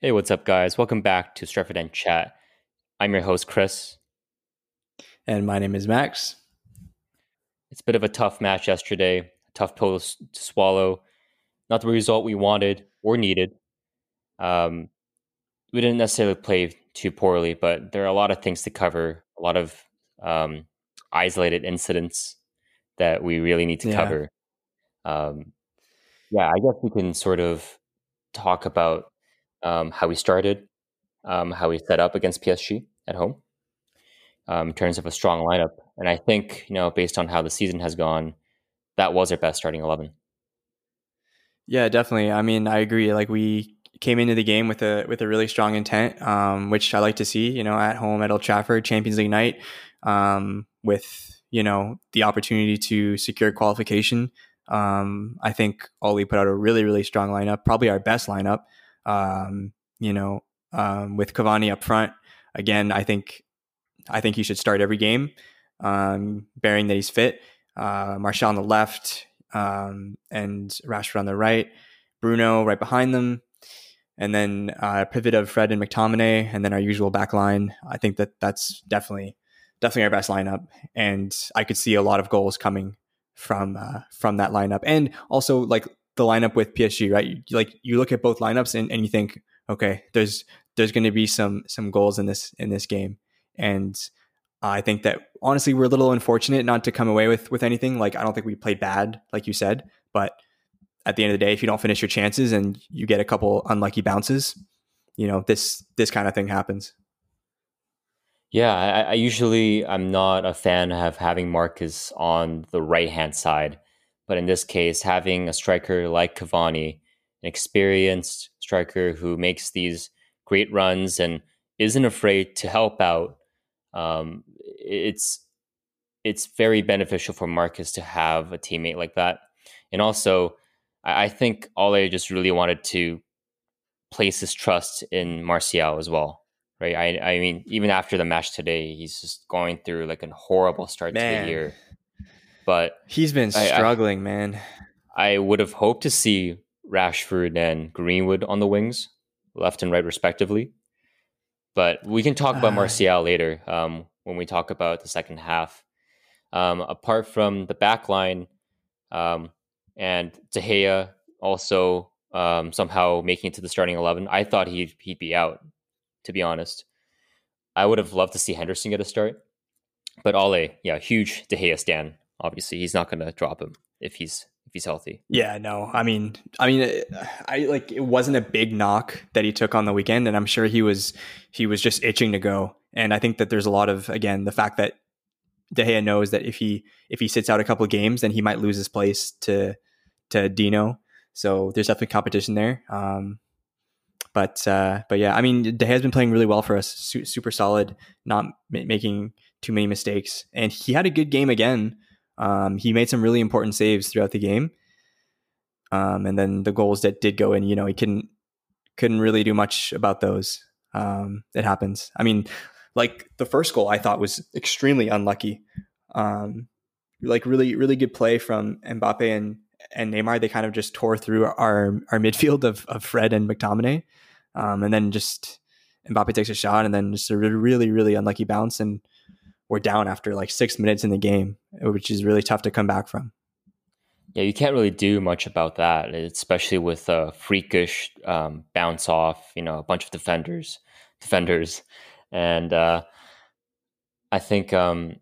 Hey, what's up, guys? Welcome back to Stretford and Chat. I'm your host, Chris. And my name is Max. It's a bit of a tough match yesterday, a tough pill to swallow. Not the result we wanted or needed. Um, we didn't necessarily play too poorly, but there are a lot of things to cover, a lot of um, isolated incidents that we really need to yeah. cover. Um, yeah, I guess we can sort of talk about um, how we started, um, how we set up against PSG at home um, in terms of a strong lineup. And I think, you know, based on how the season has gone, that was our best starting 11. Yeah, definitely. I mean, I agree. Like we came into the game with a with a really strong intent, um, which I like to see. You know, at home at Old Trafford, Champions League night, um, with you know the opportunity to secure qualification. Um, I think Ole put out a really really strong lineup, probably our best lineup. Um, you know, um, with Cavani up front. Again, I think I think he should start every game, um, bearing that he's fit. Uh, Martial on the left um, and Rashford on the right. Bruno right behind them, and then uh, pivot of Fred and McTominay, and then our usual back line. I think that that's definitely definitely our best lineup, and I could see a lot of goals coming from uh, from that lineup, and also like the lineup with PSG, right? You, like you look at both lineups and, and you think, okay, there's there's going to be some some goals in this in this game, and I think that honestly we're a little unfortunate not to come away with with anything. Like I don't think we played bad, like you said, but at the end of the day, if you don't finish your chances and you get a couple unlucky bounces, you know this this kind of thing happens. Yeah, I, I usually I'm not a fan of having Marcus on the right hand side but in this case, having a striker like Cavani, an experienced striker who makes these great runs and isn't afraid to help out, um, it's it's very beneficial for Marcus to have a teammate like that. And also, I think Ole just really wanted to place his trust in Martial as well. Right. I, I mean, even after the match today, he's just going through like a horrible start Man. to the year. But he's been struggling, I, man. I would have hoped to see Rashford and Greenwood on the wings, left and right, respectively. But we can talk about uh, Martial later um, when we talk about the second half. Um, apart from the back line um, and De Gea also um, somehow making it to the starting 11, I thought he'd, he'd be out, to be honest. I would have loved to see Henderson get a start. But Ole, yeah, huge De Gea stand obviously he's not going to drop him if he's if he's healthy. Yeah, no. I mean, I mean, I like it wasn't a big knock that he took on the weekend, and I'm sure he was he was just itching to go. And I think that there's a lot of again the fact that De Gea knows that if he if he sits out a couple of games, then he might lose his place to to Dino. So there's definitely competition there. Um, but uh, but yeah, I mean, De Gea's been playing really well for us, Su- super solid, not ma- making too many mistakes, and he had a good game again. Um, he made some really important saves throughout the game. Um, and then the goals that did go in, you know, he couldn't couldn't really do much about those. Um, it happens. I mean, like the first goal, I thought was extremely unlucky. Um, like really, really good play from Mbappe and and Neymar. They kind of just tore through our our midfield of of Fred and McTominay, um, and then just Mbappe takes a shot, and then just a really, really unlucky bounce, and we're down after like six minutes in the game, which is really tough to come back from. Yeah, you can't really do much about that, especially with a freakish um, bounce off. You know, a bunch of defenders, defenders, and uh, I think um,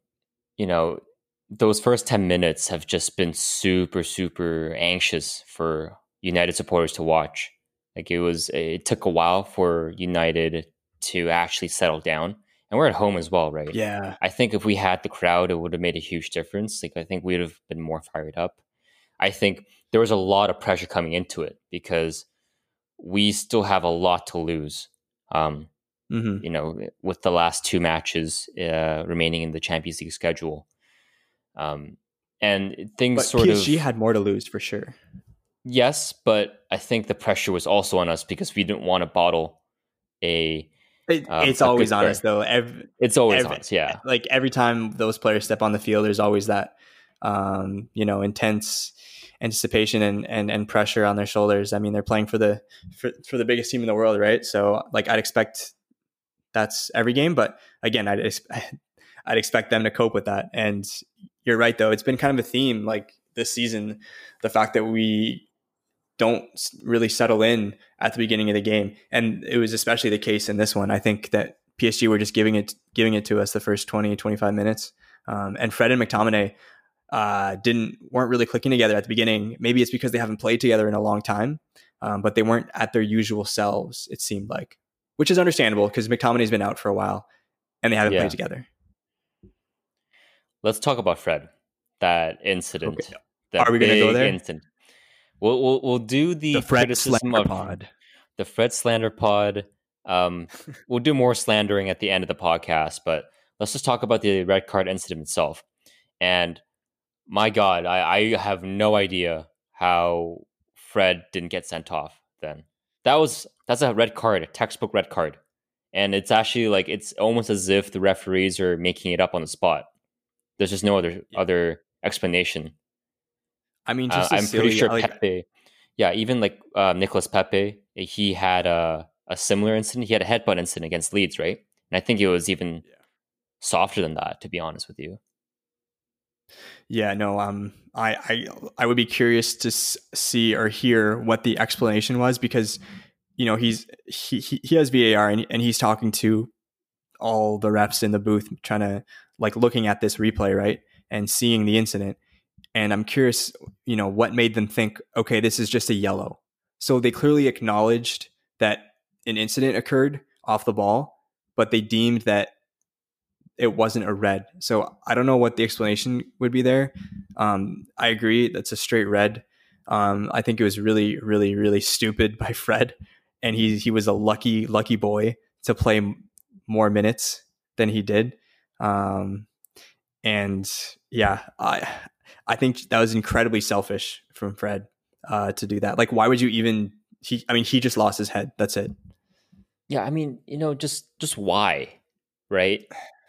you know those first ten minutes have just been super, super anxious for United supporters to watch. Like it was, it took a while for United to actually settle down and we're at home as well, right? Yeah. I think if we had the crowd, it would have made a huge difference. Like I think we'd have been more fired up. I think there was a lot of pressure coming into it because we still have a lot to lose. Um, mm-hmm. You know, with the last two matches uh, remaining in the Champions League schedule, um, and things but sort PSG of PSG had more to lose for sure. Yes, but I think the pressure was also on us because we didn't want to bottle a it, um, it's always honest us though. Every, it's always every, on us, yeah. Like every time those players step on the field, there's always that, um, you know, intense anticipation and, and and pressure on their shoulders. I mean, they're playing for the for, for the biggest team in the world, right? So like I'd expect that's every game, but again, I'd I'd expect them to cope with that. And you're right though, it's been kind of a theme like this season, the fact that we don't really settle in at the beginning of the game. And it was especially the case in this one. I think that PSG were just giving it giving it to us the first 20 25 minutes. Um, and Fred and McTominay uh, didn't weren't really clicking together at the beginning. Maybe it's because they haven't played together in a long time, um, but they weren't at their usual selves. It seemed like, which is understandable because McTominay's been out for a while, and they haven't yeah. played together. Let's talk about Fred. That incident. Okay. That Are we going to go there? Incident. We'll, we'll we'll do the, the Fred slander pod. The Fred slander pod. Um, we'll do more slandering at the end of the podcast, but let's just talk about the red card incident itself. And my God, I, I have no idea how Fred didn't get sent off then. That was that's a red card, a textbook red card. And it's actually like it's almost as if the referees are making it up on the spot. There's just no other yeah. other explanation. I mean, uh, I'm silly, pretty sure like, Pepe, yeah, even like uh, Nicolas Pepe, he had a a similar incident. He had a headbutt incident against Leeds, right? And I think it was even yeah. softer than that, to be honest with you. Yeah, no, um, I, I, I would be curious to see or hear what the explanation was because, you know, he's he he, he has VAR and, and he's talking to all the refs in the booth, trying to like looking at this replay, right, and seeing the incident. And I'm curious, you know, what made them think, okay, this is just a yellow. So they clearly acknowledged that an incident occurred off the ball, but they deemed that it wasn't a red. So I don't know what the explanation would be there. Um, I agree that's a straight red. Um, I think it was really, really, really stupid by Fred, and he he was a lucky, lucky boy to play more minutes than he did. Um, and yeah, I I think that was incredibly selfish from Fred uh, to do that. Like, why would you even? He, I mean, he just lost his head. That's it. Yeah, I mean, you know, just just why, right?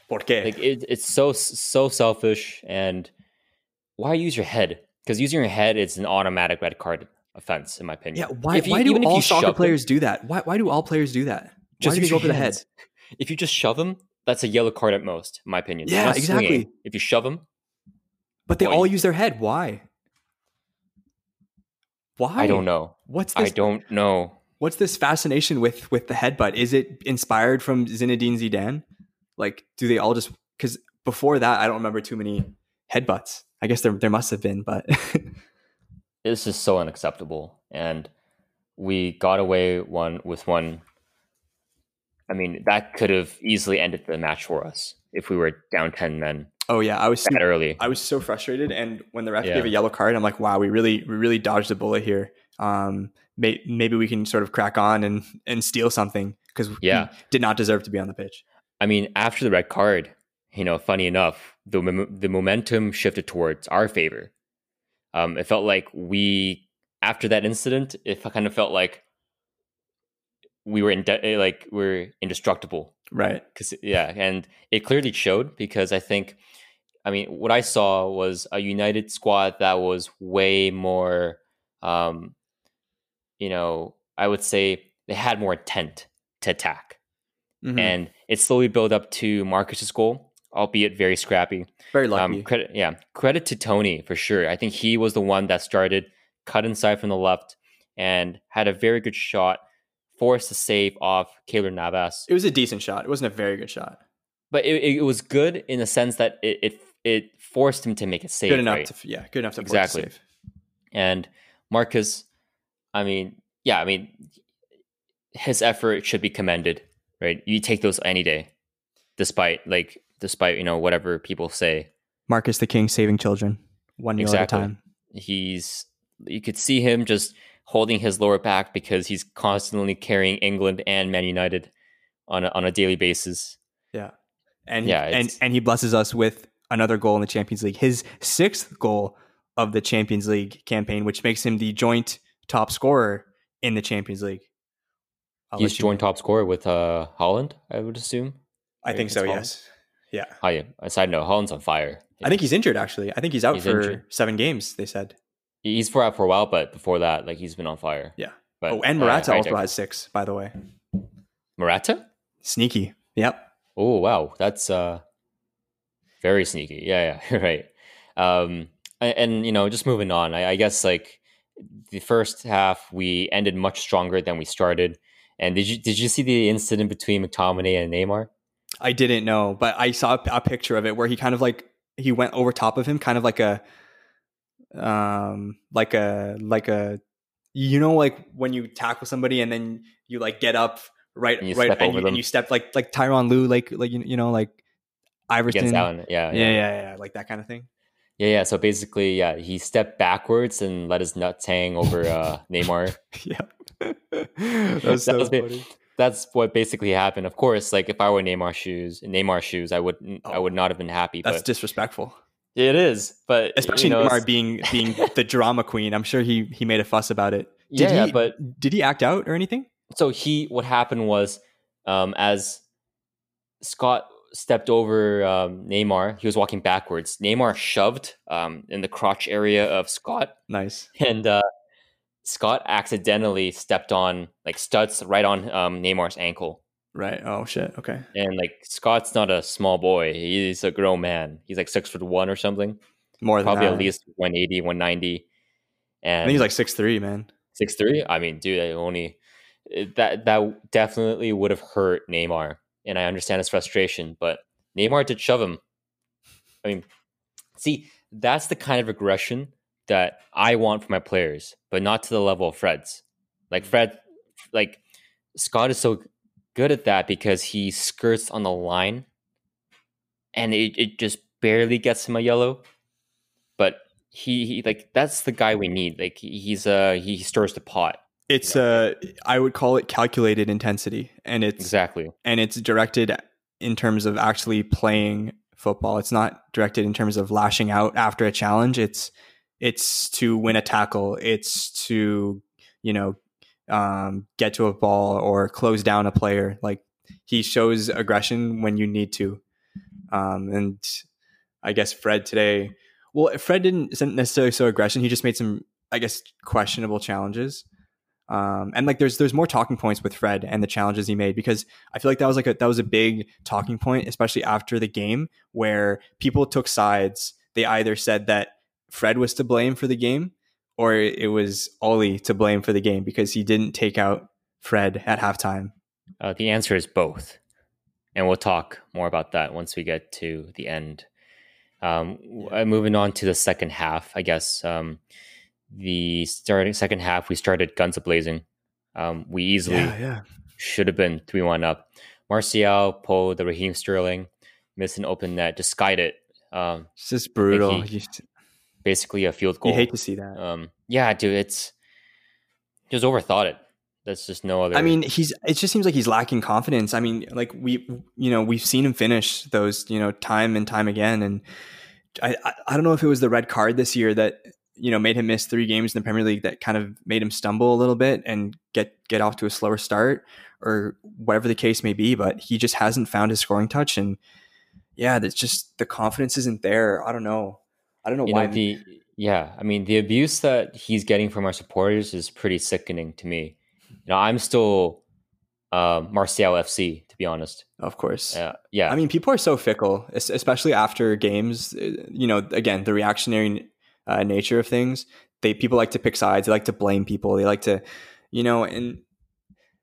¿Por qué? Like it, it's so so selfish, and why use your head? Because using your head is an automatic red card offense, in my opinion. Yeah, why, you, why do all soccer players them, do that? Why, why do all players do that? Just why do they go for the head? If you just shove them, that's a yellow card at most, in my opinion. Yeah, exactly. Swinging. If you shove them, but they all use their head. Why? Why? I don't know. What's this? I don't know. What's this fascination with with the headbutt? Is it inspired from Zinedine Zidane? Like, do they all just because before that I don't remember too many headbutts. I guess there there must have been, but this is so unacceptable. And we got away one with one. I mean, that could have easily ended the match for us if we were down ten men. Oh yeah, I was that early. I was so frustrated, and when the ref yeah. gave a yellow card, I'm like, wow, we really, we really dodged a bullet here. Um, may, maybe we can sort of crack on and and steal something because yeah, did not deserve to be on the pitch. I mean, after the red card, you know, funny enough, the the momentum shifted towards our favor. Um, it felt like we after that incident, it kind of felt like we were in de- like we're indestructible, right? Because yeah, and it clearly showed because I think I mean, what I saw was a United squad that was way more, um, you know, I would say they had more intent to attack. Mm-hmm. And it slowly built up to Marcus's goal, albeit very scrappy. Very lucky. Um, credit, yeah, credit to Tony for sure. I think he was the one that started, cut inside from the left, and had a very good shot, forced a save off Keylor Navas. It was a decent shot. It wasn't a very good shot, but it, it was good in the sense that it, it it forced him to make a save. Good enough right? to yeah, good enough to exactly. And Marcus, I mean, yeah, I mean, his effort should be commended, right? You take those any day, despite like despite you know whatever people say. Marcus the King saving children one exactly. at a time. He's you could see him just holding his lower back because he's constantly carrying England and Man United on a, on a daily basis. Yeah, and yeah, and and he blesses us with another goal in the Champions League, his sixth goal of the Champions League campaign, which makes him the joint top scorer in the Champions League. I'll He's joint know. top scorer with uh, Haaland, I would assume. I think so. Haaland? Yes. Yeah. Oh, yeah. Aside note, Haaland's on fire. Yeah. I think he's injured. Actually, I think he's out he's for injured. seven games. They said. He's for out for a while, but before that, like he's been on fire. Yeah. But oh, and uh, Morata also has six, by the way. Morata. Sneaky. Yep. Oh wow, that's uh very sneaky. Yeah, yeah, right. Um, and, you know, just moving on. I, I guess like the first half, we ended much stronger than we started. And did you did you see the incident between McTominay and Neymar? I didn't know, but I saw a, a picture of it where he kind of like he went over top of him, kind of like a, um, like a like a, you know, like when you tackle somebody and then you like get up right, And right, and you, and you step like like Tyronn Lue, like like you, you know, like Iverson, Against yeah, Allen. Yeah, yeah, yeah, like that kind of thing. Yeah, yeah. So basically, yeah, he stepped backwards and let his nuts hang over uh, Neymar. yeah, that was That so was it. funny. That's what basically happened. Of course, like if I were Neymar shoes, Neymar shoes, I would I Oh. would not have been happy. That's but disrespectful, it is. But especially you know, Neymar being being the drama queen. I'm sure he he made a fuss about it. yeah, Did yeah, he- but Did he act out or anything? so he what happened was um, as Scott stepped over um, Neymar, he was walking backwards. Neymar shoved um, in the crotch area of Scott, Nice. and uh, Scott accidentally stepped on like studs right on um, Neymar's ankle. Right. Oh shit. Okay. And like Scott's not a small boy; he's a grown man. He's like six foot one or something, More than probably that. at least 180, 190. I And he's like six three, man. six three. I mean, dude, I only that that definitely would have hurt Neymar, and I understand his frustration. But Neymar did shove him. I mean, see, that's the kind of aggression that I want for my players, but not to the level of Fred's. Like Fred, like Scott is so good at that because he skirts on the line, and it, it just barely gets him a yellow. But he, he like that's the guy we need. Like he's uh he stirs the pot. It's uh I would call it calculated intensity and it's Exactly. and it's directed in terms of actually playing football. It's not directed in terms of lashing out after a challenge. It's it's to win a tackle. It's to, you know, um, get to a ball or close down a player. Like he shows aggression when you need to. Um, and I guess Fred today, well, Fred didn't isn't necessarily show aggression. He just made some, I guess, questionable challenges. Um, and like there's there's more talking points with Fred and the challenges he made because I feel like that was like a that was a big talking point, especially after the game where people took sides. They either said that Fred was to blame for the game, or it was Ollie to blame for the game because he didn't take out Fred at halftime. Uh, the answer is both, and we'll talk more about that once we get to the end. Um, uh, moving on to the second half, I guess. Um, the starting second half, we started guns a blazing. Um, we easily yeah. should have been three one up. Martial pulled the Raheem Sterling, missed an open net, just skied it. Um, It's just brutal. he- basically a field goal. you hate to see that. Um, yeah, dude, it's just overthought it. That's just no other. I mean, he's. It just seems like he's lacking confidence. I mean, like we, you know, we've seen him finish those, you know, time and time again. And I, I, I don't know if it was the red card this year that you know made him miss three games in the Premier League that kind of made him stumble a little bit and get get off to a slower start, or whatever the case may be. But he just hasn't found his scoring touch, and yeah, that's just the confidence isn't there. I don't know. I don't know you why. know the yeah i mean the abuse that he's getting from our supporters is pretty sickening to me you know i'm still uh, martial fc to be honest of course. uh, yeah I mean, people are so fickle, especially after games. Uh, You know, again, the reactionary uh, nature of things. They people like to pick sides. They like to blame people. They like to, you know, and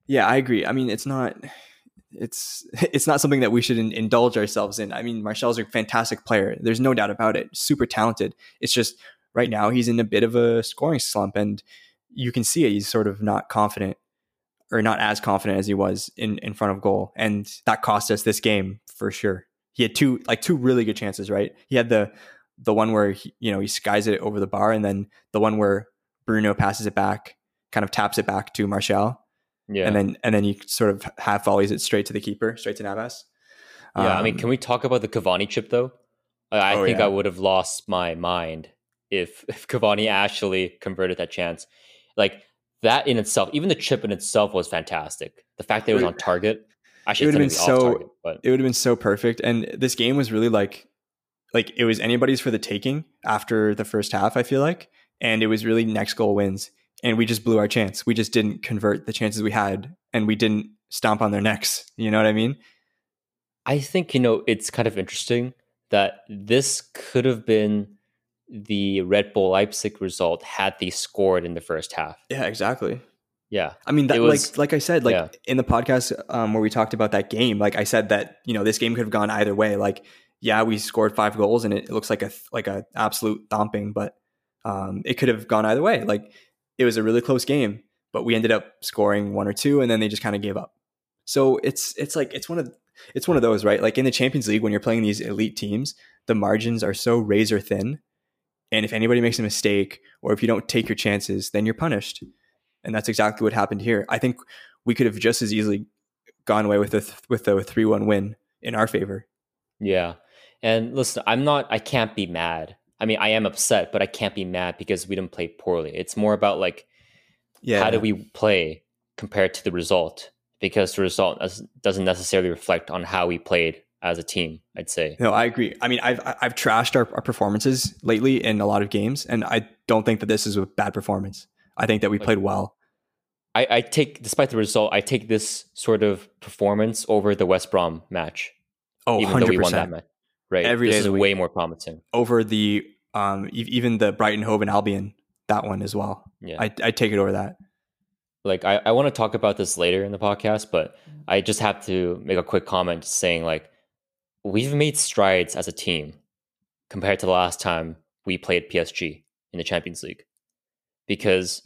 yeah, I agree. I mean, it's not, it's it's not something that we should in, indulge ourselves in. I mean, Martial's a fantastic player. There's no doubt about it. Super talented. It's just right now he's in a bit of a scoring slump, and you can see it. He's sort of not confident or not as confident as he was in, in front of goal. And that cost us this game for sure. He had two like two really good chances, right? He had the the one where he, you know he skies it over the bar, and then the one where Bruno passes it back, kind of taps it back to Martial, yeah and then and then he sort of half volleys it straight to the keeper, straight to Navas. yeah i mean Um, can we talk about the cavani chip though i, I Oh, think yeah. i would have lost my mind if if cavani actually converted that chance like that in itself even the chip in itself was fantastic the fact that it was on target actually it would've been so- target, but it would have been so perfect. And this game was really like like it was anybody's for the taking after the first half. I feel like and it was really next goal wins. And we just blew our chance. We just didn't convert the chances we had, and we didn't stomp on their necks. You know what I mean? I think, you know, it's kind of interesting that this could have been the Red Bull Leipzig result had they scored in the first half. Yeah, exactly. Yeah. I mean, that, was- like like I said, like yeah. in the podcast um, where we talked about that game, like I said that you know this game could have gone either way. Like, yeah, we scored five goals and it, it looks like a like a absolute thumping, but um, it could have gone either way. Like, it was a really close game, but we ended up scoring one or two, and then they just kind of gave up. So it's it's like it's one of it's one of those right. Like in the Champions League, when you're playing these elite teams, the margins are so razor thin, and if anybody makes a mistake or if you don't take your chances, then you're punished and that's exactly what happened here. I think we could have just as easily gone away with a th- with a three one win in our favor. Yeah. And listen, I'm not, I can't be mad. I mean, I am upset, but I can't be mad because we didn't play poorly. It's more about like, Yeah, how do we play compared to the result? Because the result does- doesn't necessarily reflect on how we played as a team, I'd say. No, I agree. I mean, I've I've trashed our, our performances lately in a lot of games, and I don't think that this is a bad performance. I think that we Like- played well. I, I take, despite the result, I take this sort of performance over the West Brom match, Oh, even though we won 100%. that match. Right. Every this day is of week. way more promising. over the um e- even the Brighton Hove and Albion that one as well. Yeah. I I take it over that. like I, I want to talk about this later in the podcast, but I just have to make a quick comment saying like we've made strides as a team compared to the last time we played PSG in the Champions League. Because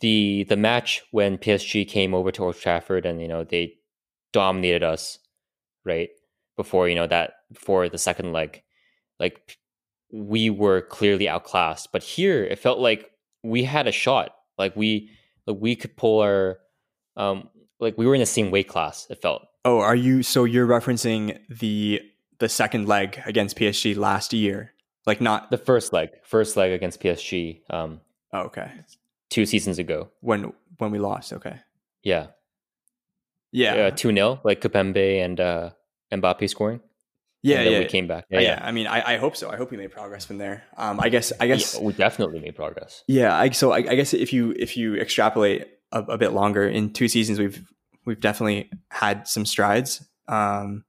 the the match when PSG came over to Old Trafford and you know they dominated us, right? Before you know that before the second leg, like we were clearly outclassed. But here it felt like we had a shot. Like we like we could pull our um like we were in the same weight class, it felt. Oh, are you so you're referencing the the second leg against PSG last year? Like not The first leg, first leg against PSG, um, oh, okay. two seasons ago. When when we lost, okay. Yeah. Yeah. Uh, 2 0, like Kimpembe and uh Mbappe scoring. yeah, and then yeah. we came back. yeah, I mean, I, I hope so. I hope we made progress from there. Um, I guess, I guess, Yeah, we definitely made progress. yeah. I, so I, I guess if you if you extrapolate a, a bit longer, in two seasons, we've we've definitely had some strides. Um,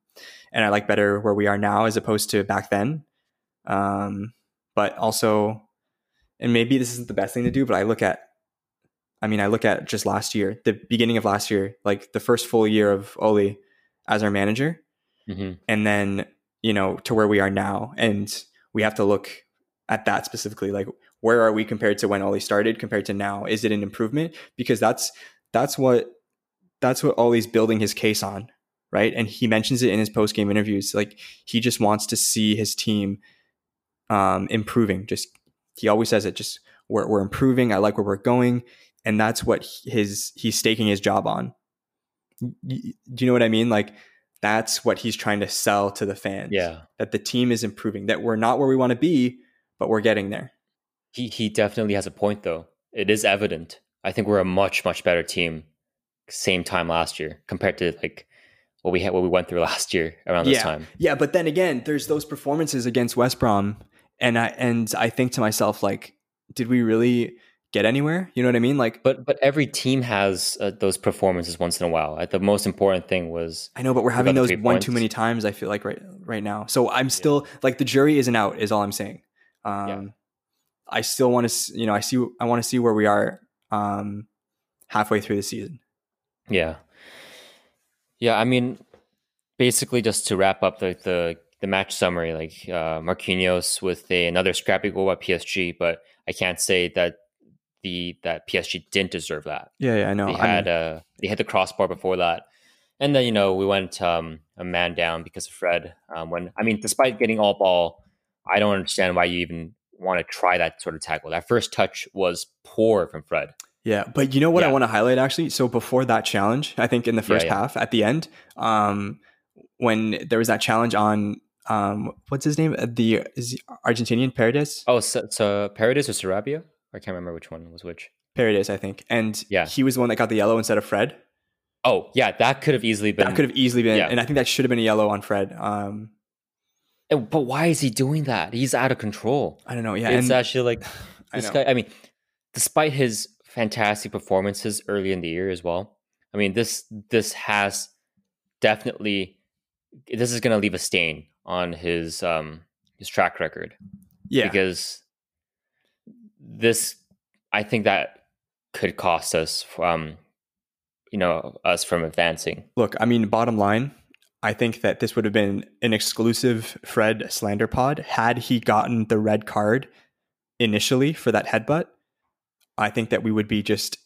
and I like better where we are now as opposed to back then. Um, but also, and maybe this isn't the best thing to do, but I look at, I mean, I look at just last year, the beginning of last year, like the first full year of Oli as our manager, hmm and then you know to where we are now and we have to look at that specifically like where are we compared to when Ollie started compared to now? Is it an improvement? Because that's that's what that's what Ollie's building his case on right? And he mentions it in his post game interviews like he just wants to see his team um improving just he always says it just we're, we're improving I like where we're going and that's what his he's staking his job on. Do you know what I mean? Like that's what he's trying to sell to the fans. Yeah. That the team is improving, that we're not where we want to be, but we're getting there. He he definitely has a point though. It is evident. I think we're a much, much better team same time last year compared to like what we had what we went through last year around this Yeah. time. Yeah, but then again, there's those performances against West Brom, and I and I think to myself, like, did we really get anywhere? You know what I mean? Like, But but every team has uh, those performances once in a while. Uh, The most important thing was I know, but we're having those one points. too many times. I feel like right right now. So I'm still like the jury isn't out. Is all I'm saying. Um, Yeah. I still want to, you know, I see, I want to see where we are um, halfway through the season. Yeah. Yeah, I mean, basically, just to wrap up the the, the match summary, like uh, Marquinhos with a, another scrappy goal by PSG, but I can't say that the that PSG didn't deserve that. Yeah, yeah, I know. they I had mean, uh, they hit the crossbar before that, and then you know we went um, a man down because of Fred. Um, when I mean, despite getting all ball, I don't understand why you even want to try that sort of tackle. That first touch was poor from Fred. Yeah, but you know what I want to highlight actually? So before that challenge, I think in the first yeah. half at the end, um, when there was that challenge on um, what's his name? The is Argentinian Paredes? Oh, so, so Paredes or Sarabia? I can't remember which one was which. Paredes, I think. And Yeah. he was the one that got the yellow instead of Fred. Oh, yeah, that could have easily been. That could have easily been, yeah. and I think that should have been a yellow on Fred. Um, And- But why is he doing that? He's out of control. I don't know. Yeah, it's and actually like this I guy, I mean, despite his fantastic performances early in the year as well, I mean, this this has definitely this is going to leave a stain on his um his track record. Yeah, because this, I think that could cost us from, you know, us from advancing. Look, I mean, bottom line, I think that this would have been an exclusive Fred slander pod had he gotten the red card initially for that headbutt. I think that we would be just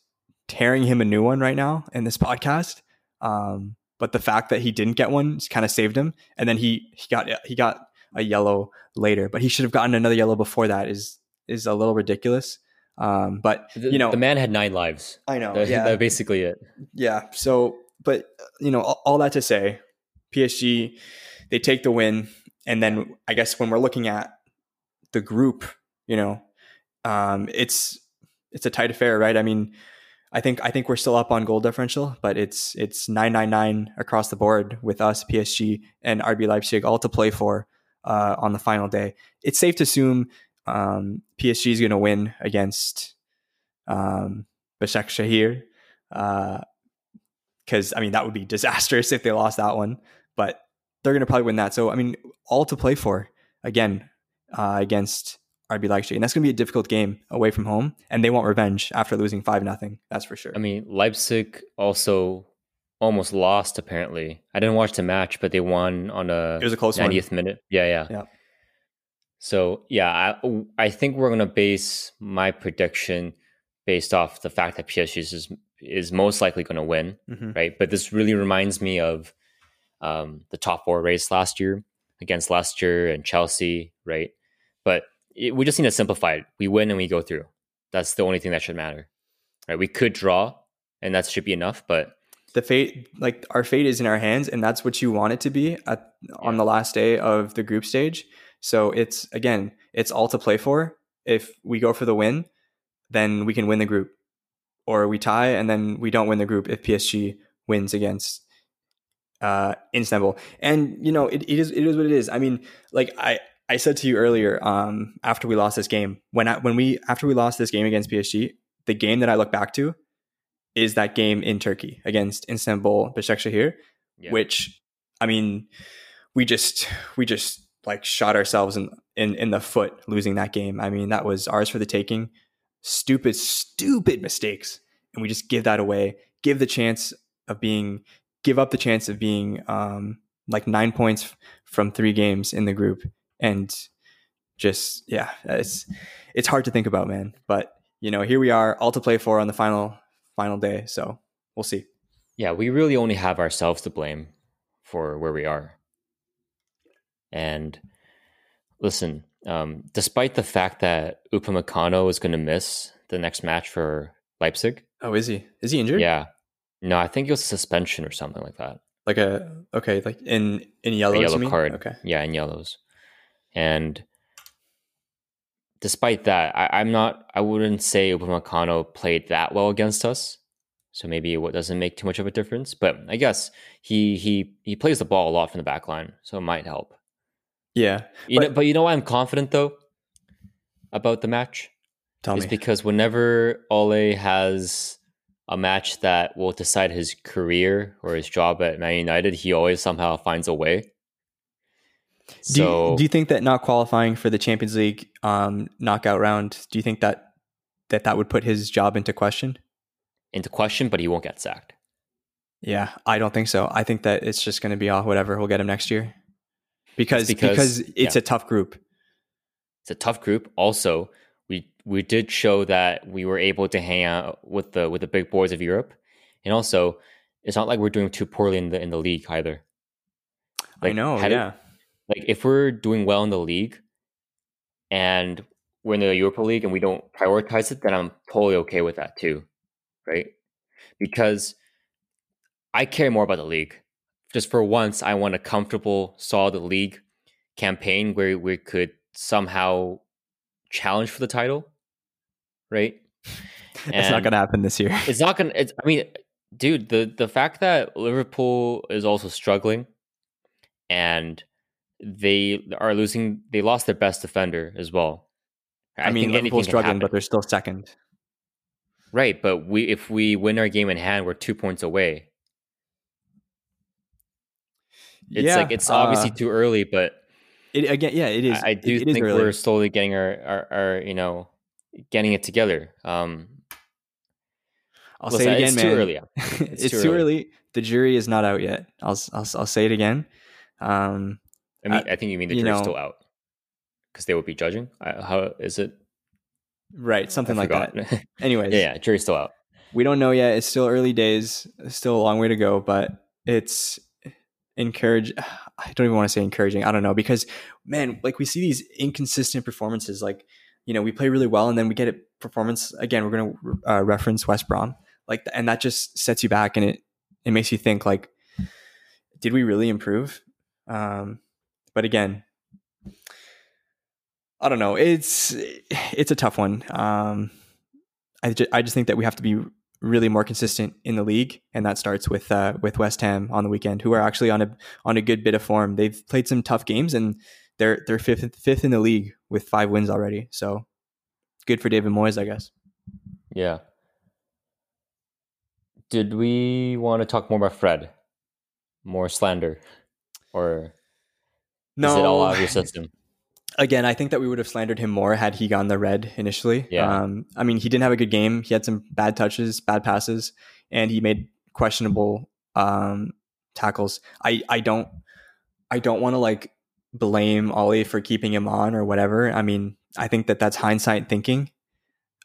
tearing him a new one right now in this podcast. Um, but the fact that he didn't get one kind of saved him, and then he he got he got a yellow later, but he should have gotten another yellow before that. Is is a little ridiculous. Um, but you know, the man had nine lives. I know. That, yeah, that's basically it. Yeah. So, but you know, all, all that to say, PSG, they take the win, and then I guess when we're looking at the group, you know, um, it's it's a tight affair, right? I mean, I think I think we're still up on goal differential, but it's it's nine nine nine across the board with us, PSG, and RB Leipzig all to play for uh, on the final day. It's safe to assume um, PSG is going to win against um, Başakşehir because uh, I mean that would be disastrous if they lost that one, but they're going to probably win that. So I mean, all to play for again uh, against RB Leipzig, and that's going to be a difficult game away from home, and they want revenge after losing five nothing. That's for sure. I mean, Leipzig also almost lost. Apparently, I didn't watch the match, but they won on a it was a close 90th one. minute. Yeah, yeah, yeah. So yeah, I I think we're going to base my prediction based off the fact that PSG is is most likely going to win, mm-hmm. right? But this really reminds me of um, the top four race last year against Leicester and Chelsea, right? But it, we just need to simplify it. We win and we go through. That's the only thing that should matter, right? We could draw, and that should be enough. But the fate, like our fate, is in our hands, and that's what you want it to be at, on the last day of the group stage. So it's again, it's all to play for. If we go for the win, then we can win the group, or we tie and then we don't win the group if PSG wins against uh, Istanbul. And you know, it, it is it is what it is. I mean, like I I said to you earlier, um, after we lost this game, when I, when we after we lost this game against PSG, the game that I look back to is that game in Turkey against Istanbul Başakşehir, yeah. which I mean, we just we just like shot ourselves in, in in the foot losing that game. I mean, that was ours for the taking. Stupid, stupid mistakes, and we just give that away. Give the chance of being, give up the chance of being um, like nine points from three games in the group, and just yeah, it's it's hard to think about, man. But you know, here we are, all to play for on the final final day. So we'll see. Yeah, we really only have ourselves to blame for where we are. And listen, um, despite the fact that Upamecano is going to miss the next match for Leipzig. Oh, is he? Is he injured? Yeah. No, I think it was a suspension or something like that. Like a okay, like in in yellows. A yellow card. Okay. Yeah, in yellows. And despite that, I, am not. I wouldn't say Upamecano played that well against us. So maybe it doesn't make too much of a difference. But I guess he he he plays the ball a lot from the back line, so it might help. Yeah, you but, know, but you know why I'm confident though about the match. Tell is me. because whenever Ole has a match that will decide his career or his job at Man United, he always somehow finds a way. So, do you, do you think that not qualifying for the Champions League um, knockout round, do you think that that that would put his job into question? Into question, but he won't get sacked. Yeah, I don't think so. I think that it's just going to be all whatever. We'll get him next year because because, because it's yeah. a tough group. It's a tough group. Also, we we did show that we were able to hang out with the with the big boys of Europe, and also it's not like we're doing too poorly in the in the league either. Like, I know, yeah. It, like if we're doing well in the league, and we're in the Europa League and we don't prioritize it, then I'm totally okay with that too, right? Because I care more about the league just for once, I want a comfortable, solid league campaign where we could somehow challenge for the title, right? it's not going to happen this year. It's not going to. I mean, dude, the the fact that Liverpool is also struggling, and they are losing, they lost their best defender as well, I, I mean, Liverpool's struggling, but they're still second. Right, but we if we win our game in hand, we're two points away. It's yeah, like it's obviously uh, too early, but it again, yeah, it is. I, I do it, think we're slowly getting our, our, our, you know, getting it together. Um, I'll say it again, it's man. Too early. It's, it's too, too early. early. The jury is not out yet. I'll I'll, I'll say it again. Um, I mean, I, I think you mean the jury's know, still out because they would be judging. how is it? Right, something like that. Anyways, yeah, yeah, jury's still out. We don't know yet. It's still early days. It's still a long way to go, but it's encourage I don't even want to say encouraging. I don't know because man, like we see these inconsistent performances like you know, we play really well and then we get a performance again, we're going to uh, reference West Brom. Like and that just sets you back and it it makes you think like did we really improve? Um but again, I don't know. It's it's a tough one. Um I just, I just think that we have to be really more consistent in the league, and that starts with uh, with West Ham on the weekend, who are actually on a on a good bit of form. They've played some tough games, and they're they're fifth fifth in the league with five wins already. So good for David Moyes, I guess. Yeah. Did we want to talk more about Fred? More slander, or no? Is it all out of your system? Again, I think that we would have slandered him more had he gone the red initially. Yeah. Um, I mean, he didn't have a good game. He had some bad touches, bad passes, and he made questionable um, tackles. I I don't I don't want to like blame Ollie for keeping him on or whatever. I mean, I think that that's hindsight thinking.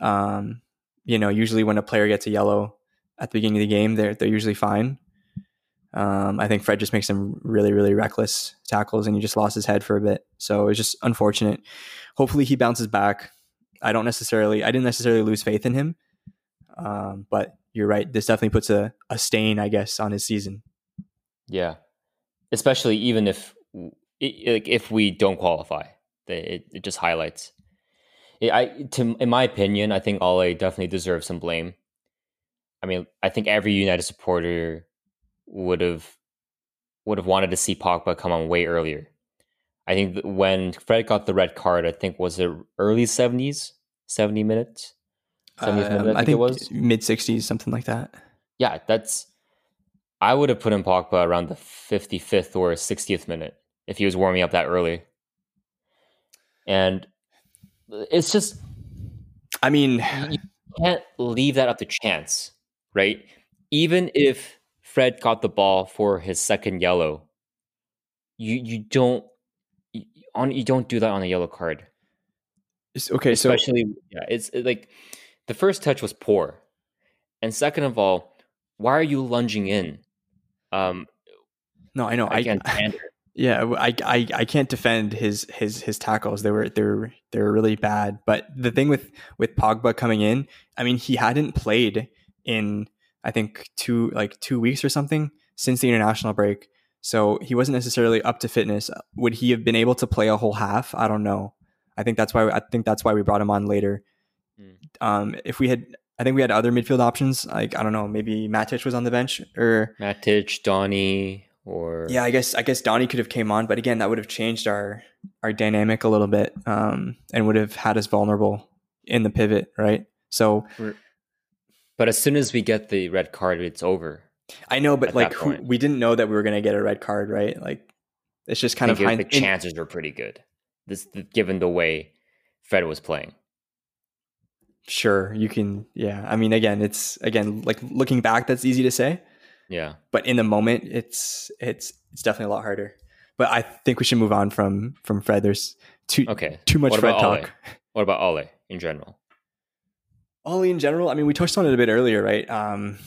Um, you know, usually when a player gets a yellow at the beginning of the game, they're they're usually fine. Um, I think Fred just makes some really, really reckless tackles and he just lost his head for a bit. So it's just unfortunate. Hopefully he bounces back. I don't necessarily, I didn't necessarily lose faith in him. Um, but you're right. This definitely puts a, a stain, I guess, on his season. Yeah. Especially even if, if we don't qualify, it, it just highlights. I, to, in my opinion, I think Ole definitely deserves some blame. I mean, I think every United supporter would have would have wanted to see Pogba come on way earlier. I think when Fred got the red card, I think was it early seventies, seventy minutes. 70th um, minute, I think, I think it was mid sixties, something like that. Yeah, that's. I would have put in Pogba around the fifty fifth or sixtieth minute if he was warming up that early. And it's just, I mean, you can't leave that up to chance, right? Even if Fred got the ball for his second yellow. You you don't you, on you don't do that on a yellow card. It's, okay, especially so, yeah, it's like the first touch was poor, and second of all, why are you lunging in? Um, no, I know. I, I yeah, I, I I can't defend his his his tackles. They were they were they were really bad. But the thing with with Pogba coming in, I mean, he hadn't played in I think two like two weeks or something since the international break. So he wasn't necessarily up to fitness. Would he have been able to play a whole half? I don't know. I think that's why I think that's why we brought him on later. Mm. Um, if we had, I think we had other midfield options. Like I don't know, maybe Matic was on the bench or Matic, Donny, or yeah, I guess I guess Donny could have came on, but again, that would have changed our our dynamic a little bit, um, and would have had us vulnerable in the pivot, right? So. We're- but as soon as we get the red card, it's over. I know, but like who, we didn't know that we were going to get a red card, right? Like it's just kind of hind- the chances were pretty good. This given the way Fred was playing. Sure, you can. Yeah, I mean, again, it's again like looking back, that's easy to say. Yeah, but in the moment, it's it's it's definitely a lot harder. But I think we should move on from from Fred. There's too okay too much Fred talk. What about Ole in general? Ollie in general, I mean, we touched on it a bit earlier, right? Um,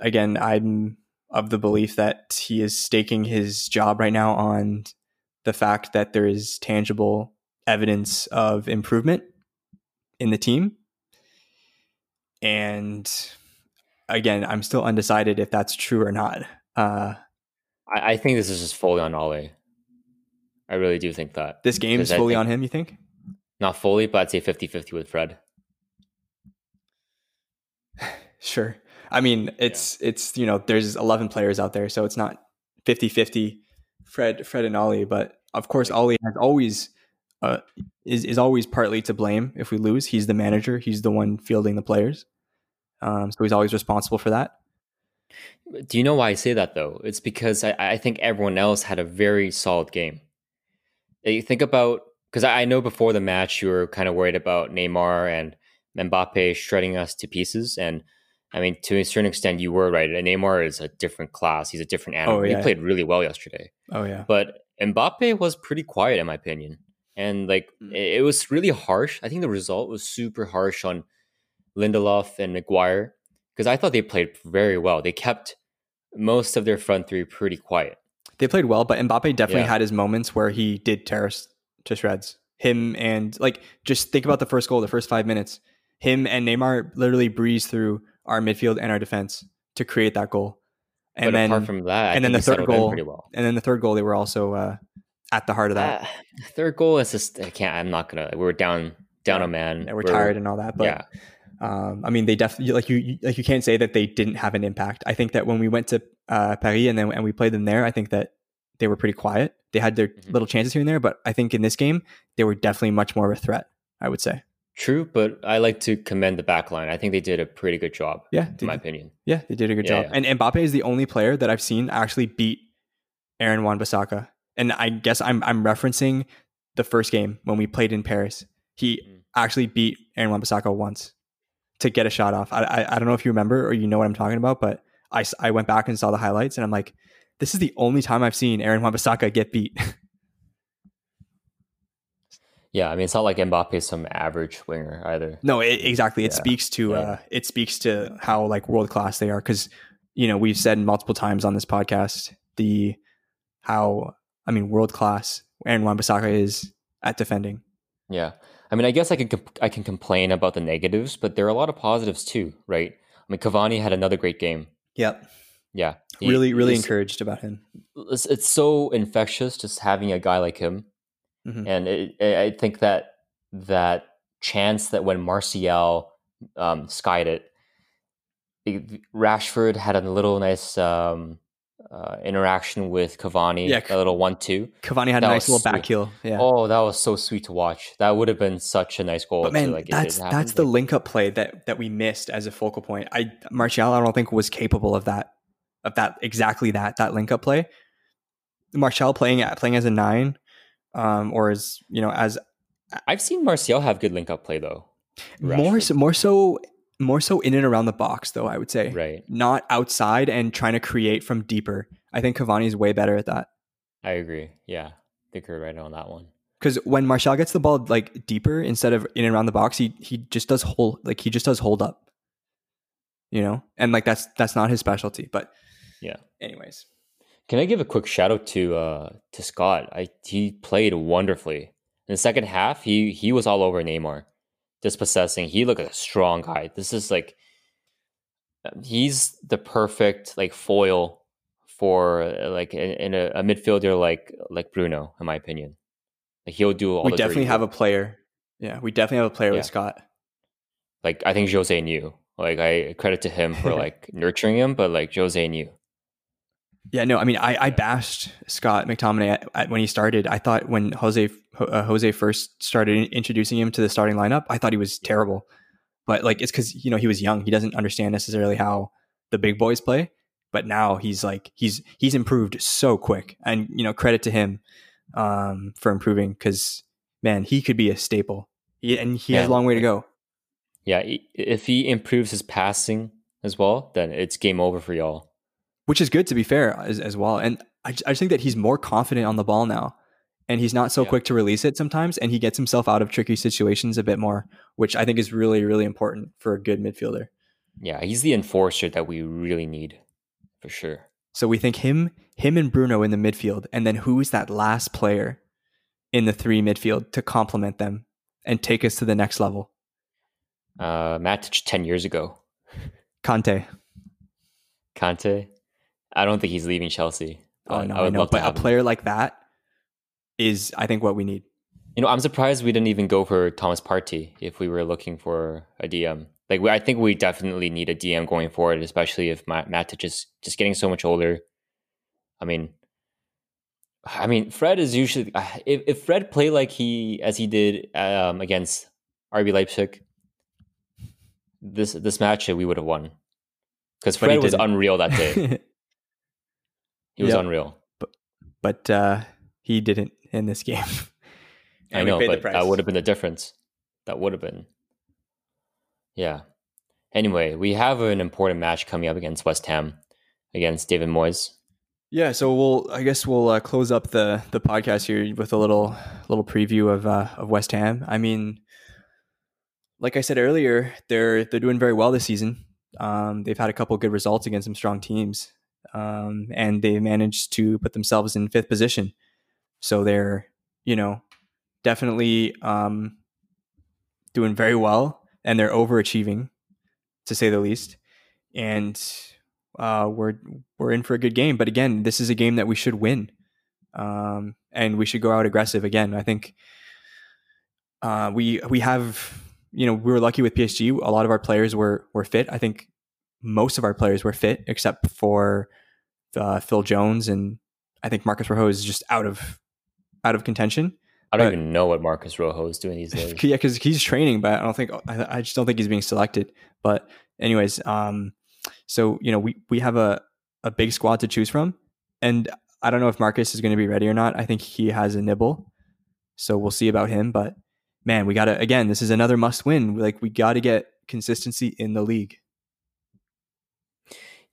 again, I'm of the belief that he is staking his job right now on the fact that there is tangible evidence of improvement in the team. And again, I'm still undecided if that's true or not. Uh, I, I, think this is just fully on Ollie. I really do think that. This game is fully on him, you think? Not fully, but I'd say 50 50 with Fred. Sure. I mean, it's yeah. it's you know, there's 11 players out there, so it's not 50-50 Fred Fred and Ollie, but of course Ollie has always uh, is is always partly to blame if we lose. He's the manager. He's the one fielding the players. Um, so he's always responsible for that. Do you know why I say that though? It's because I, I think everyone else had a very solid game. You think about because I know before the match you were kind of worried about Neymar and Mbappe shredding us to pieces, and I mean to a certain extent you were right. Neymar is a different class; he's a different animal. Oh, yeah. He played really well yesterday. Oh yeah, but Mbappe was pretty quiet in my opinion, and like mm. it was really harsh. I think the result was super harsh on Lindelof and Maguire because I thought they played very well. They kept most of their front three pretty quiet. They played well, but Mbappe definitely yeah. had his moments where he did tear us to shreds. Him and like just think about the first goal, the first five minutes. Him and Neymar literally breezed through our midfield and our defense to create that goal. And but then apart from that, and then the third goal, well. and then the third goal, they were also uh, at the heart of that. Uh, third goal is just I can't. I'm not gonna. We are down down a man. Yeah, we're, we're, tired and all that, but yeah. Um, I mean, they definitely like you like you can't say that they didn't have an impact. I think that when we went to uh, Paris and then and we played them there, I think that they were pretty quiet. They had their mm-hmm. little chances here and there, but I think in this game they were definitely much more of a threat. I would say. True, but I like to commend the back line. I think they did a pretty good job. Yeah, in my opinion. Yeah, they did a good yeah, job. Yeah. And Mbappe is the only player that I've seen actually beat Aaron Wan-Bissaka. And I guess I'm I'm referencing the first game when we played in Paris. He mm. actually beat Aaron Wan-Bissaka once to get a shot off. I, I, I don't know if you remember or you know what I'm talking about, but I, I went back and saw the highlights and I'm like, this is the only time I've seen Aaron Wan-Bissaka get beat. yeah, I mean it's not like Mbappe is some average winger either. No, it, exactly. It yeah. speaks to yeah. uh, it speaks to how like world class they are because you know we've said multiple times on this podcast the how I mean world class Aaron Wan-Bissaka is at defending. Yeah, I mean, I guess I can comp- I can complain about the negatives, but there are a lot of positives too, right? I mean, Cavani had another great game. Yep. Yeah. He, really, really encouraged about him. It's, it's, so infectious just having a guy like him, mm-hmm. and it, it, I think that that chance that when Martial um, skied it, it, Rashford had a little nice um, uh, interaction with Cavani, yeah, a little one-two. Cavani had that a nice little sweet. back heel. Yeah. Oh, that was so sweet to watch. That would have been such a nice goal. But man, to, like, that's that's the link-up play that that we missed as a focal point. I Martial, I don't think was capable of that, of that exactly that that link-up play. Martial playing at playing as a nine, um, or as you know as. I've seen Martial have good link-up play though. More so, more so more so in and around the box, though, I would say. Right. Not outside and trying to create from deeper. I think Cavani is way better at that. I agree. Yeah. I think you're right on that one. Because when Martial gets the ball like deeper instead of in and around the box, he he just does hold like he just does hold up. You know? And like that's that's not his specialty. But yeah. Anyways. Can I give a quick shout out to uh to Scott? I he played wonderfully. In the second half, he he was all over Neymar dispossessing. He looked like a strong guy. This is like he's the perfect like foil for like in, in a, a, midfielder like like Bruno, in my opinion. Like he'll do all. We definitely have work. a player. Yeah, we definitely have a player yeah. with Scott. Like I think Jose knew. Like I credit to him for like nurturing him, but like Jose knew. Yeah, no, I mean, I, I bashed Scott McTominay at, at, when he started. I thought when Jose uh, Jose first started introducing him to the starting lineup, I thought he was terrible. But like, it's because you know he was young; he doesn't understand necessarily how the big boys play. But now he's like he's he's improved so quick, and you know credit to him um, for improving because man, he could be a staple, he, and he yeah. has a long way to go. Yeah, if he improves his passing as well, then it's game over for y'all which is good to be fair as, as well. And I, I just think that he's more confident on the ball now and he's not so yeah. quick to release it sometimes and he gets himself out of tricky situations a bit more which i think is really really important for a good midfielder. Yeah he's the enforcer that we really need for sure. So we think him him and bruno in the midfield and then who is that last player in the three midfield to complement them and take us to the next level? Uh Matic 10 years ago. Kante Kante I don't think he's leaving Chelsea. Oh no, I, I know, but a player him. like that is, I think, what we need. You know, I'm surprised we didn't even go for Thomas Partey if we were looking for a DM. Like, we, I think we definitely need a DM going forward, especially if Matt, Matic is just getting so much older. I mean, I mean, Fred is usually if, if Fred played like he as he did um, against RB Leipzig, this this match we would have won because Fred was unreal that day. he was yep. unreal, but but uh, he didn't in this game. I know, but that would have been the difference. That would have been, yeah. Anyway, we have an important match coming up against West Ham, against David Moyes. Yeah, so we'll I guess we'll uh, close up the the podcast here with a little little preview of uh, of West Ham. I mean, like I said earlier, they're they're doing very well this season. Um, they've had a couple good results against some strong teams, um, and they managed to put themselves in fifth position. So they're you know definitely um, doing very well, and they're overachieving, to say the least. And uh, we're we're in for a good game. But again, this is a game that we should win, um, and we should go out aggressive. Again, I think uh, we we have you know we were lucky with PSG. A lot of our players were were fit. I think most of our players were fit except for uh, Phil Jones, and I think Marcus Rojo is just out of out of contention. I don't but, even know what Marcus Rojo is doing these days. yeah, because he's training, but I don't think I, I, just don't think he's being selected. But anyways, um, so, you know, we, we have a, a big squad to choose from. And I don't know if Marcus is going to be ready or not. I think he has a nibble. So we'll see about him. But man, we got to, again, this is another must win. Like, we got to get consistency in the league.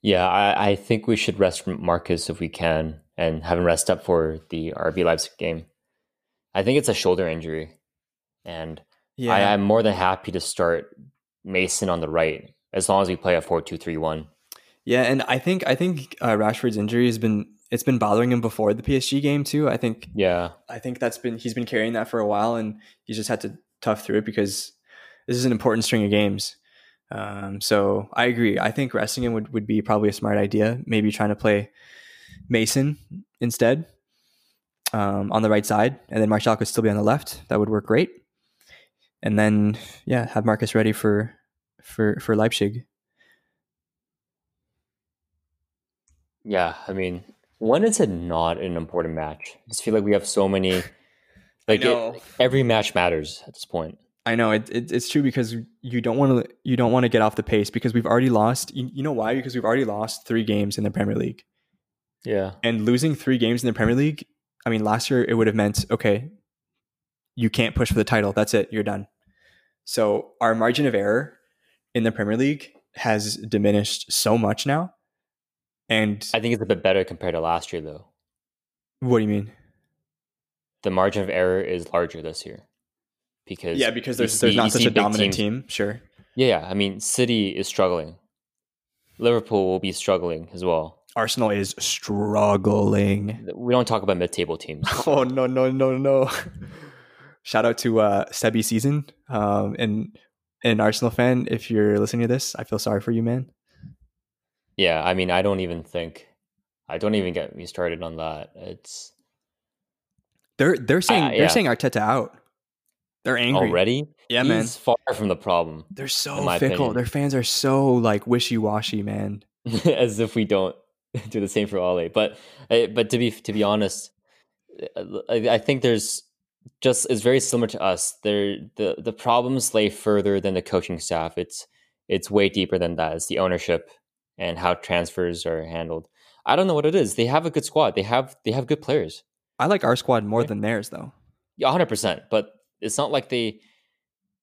Yeah, I, I think we should rest Marcus if we can and have him rest up for the RB Leipzig game. I think it's a shoulder injury. And yeah. I, I'm more than happy to start Mason on the right as long as we play a four two three one. Yeah, and I think I think uh, Rashford's injury has been it's been bothering him before the PSG game too. I think yeah, I think that's been he's been carrying that for a while, and he's just had to tough through it because this is an important string of games. Um, so I agree. I think resting him would, would be probably a smart idea. Maybe trying to play Mason instead um, on the right side, and then Martial could still be on the left. That would work great. And then yeah, have Marcus ready for for for Leipzig. Yeah, I mean, when is it not an important match? I just feel like we have so many. Like it, every match matters at this point. I know it, it, it's true because you don't want to you don't want to get off the pace because we've already lost. You, you know why? Because we've already lost three games in the Premier League. Yeah, and losing three games in the Premier League. I mean, last year it would have meant okay, you can't push for the title. That's it. You're done. So our margin of error in the Premier League has diminished so much now. And I think it's a bit better compared to last year, though. What do you mean? The margin of error is larger this year because yeah, because there's see, there's not such a dominant team. Sure. Yeah, I mean, City is struggling. Liverpool will be struggling as well. Arsenal is struggling. We don't talk about mid-table teams. oh no no no no! Shout out to uh, Sebi Season um, and an Arsenal fan, if you're listening to this, I feel sorry for you, man. Yeah, I mean, I don't even think, I don't even get me started on that. It's they're they're saying uh, yeah. they're saying Arteta out. They're angry already. Yeah, He's man. Far from the problem. They're so fickle. Opinion. Their fans are so like wishy washy, man. As if we don't do the same for Ole. But eh, but to be to be honest, I think there's just it's very similar to us. There, the the problems lay further than the coaching staff. It's it's way deeper than that. It's the ownership and how transfers are handled. I don't know what it is. They have a good squad. They have they have good players. I like our squad more than theirs, though. Yeah, hundred percent. But it's not like they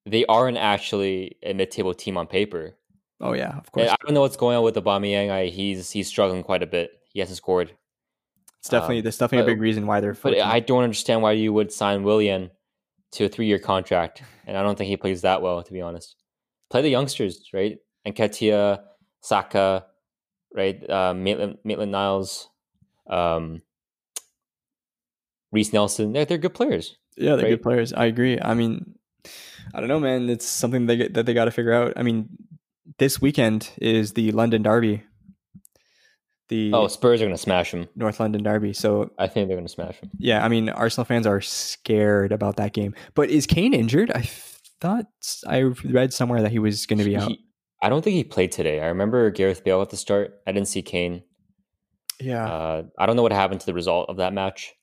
they aren't actually a mid table team on paper. Oh yeah, of course. I don't know what's going on with Aubameyang. I, he's he's struggling quite a bit. He hasn't scored it's definitely um, that's definitely but, a big reason why they're. 14. But I don't understand why you would sign Willian to a three-year contract, and I don't think he plays that well, to be honest. Play the youngsters, right? Nketiah, Saka, right? Uh, Maitland, Maitland Niles, um, Reiss Nelson. They're, they're good players. Yeah, they're right? good players. I agree. I mean, I don't know, man. It's something they get, that they got to figure out. I mean, this weekend is the London Derby the oh Spurs are going to smash them. North London Derby. So I think they're going to smash them. Yeah, I mean Arsenal fans are scared about that game. But is Kane injured? I thought I read somewhere that he was going to be out. He, I don't think he played today. I remember Gareth Bale at the start. I didn't see Kane. Yeah. Uh, I don't know what happened to the result of that match,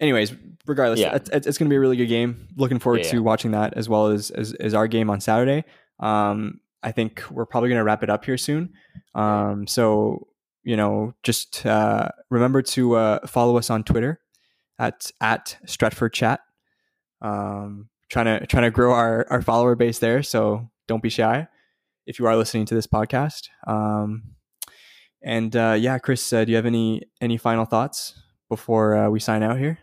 anyways, regardless, Yeah. it's, it's, going to be a really good game. Looking forward Yeah, to yeah. watching that as well as, as as our game on Saturday. Um, I think we're probably going to wrap it up here soon. Um, so you know, just uh, remember to uh, follow us on Twitter at at Stretford Chat. Um, trying to trying to grow our our follower base there, so don't be shy if you are listening to this podcast. Um, and uh, yeah, Chris, uh, do you have any any final thoughts before uh, we sign out here?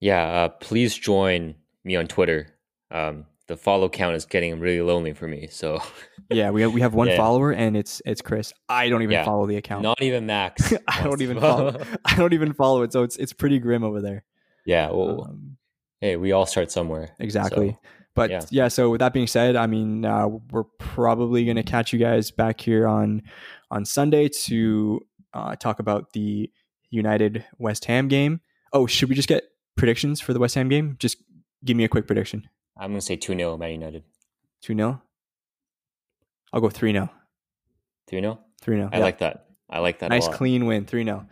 Yeah, uh, please join me on Twitter. Um, the follow count is getting really lonely for me. So Yeah, we have, we have one Yeah. follower, and it's it's Chris. I don't even Yeah. follow the account. not even Max. I don't even follow. I don't even follow it, so it's it's pretty grim over there. yeah, well, Um, hey, we all start somewhere. exactly. So, But yeah. yeah. so with that being said, I mean, uh, we're probably going to catch you guys back here on on Sunday to uh, talk about the United West Ham game. Oh, should we just get predictions for the West Ham game? Just give me a quick prediction. I'm gonna say two 0 Man United. 2 0. I'll go 3 0. Three 0 3 0. I like that. I like that. Nice clean win. 3 0.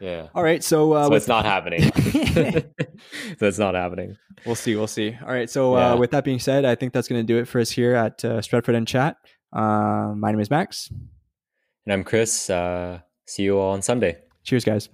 Yeah. All right. So, uh, so with- it's not happening. so it's not happening. We'll see. We'll see. All right. So, Yeah. uh, with that being said, I think that's going to do it for us here at uh, Stretford and Chat. Uh, my name is Max. And I'm Chris. Uh, see you all on Sunday. Cheers, guys.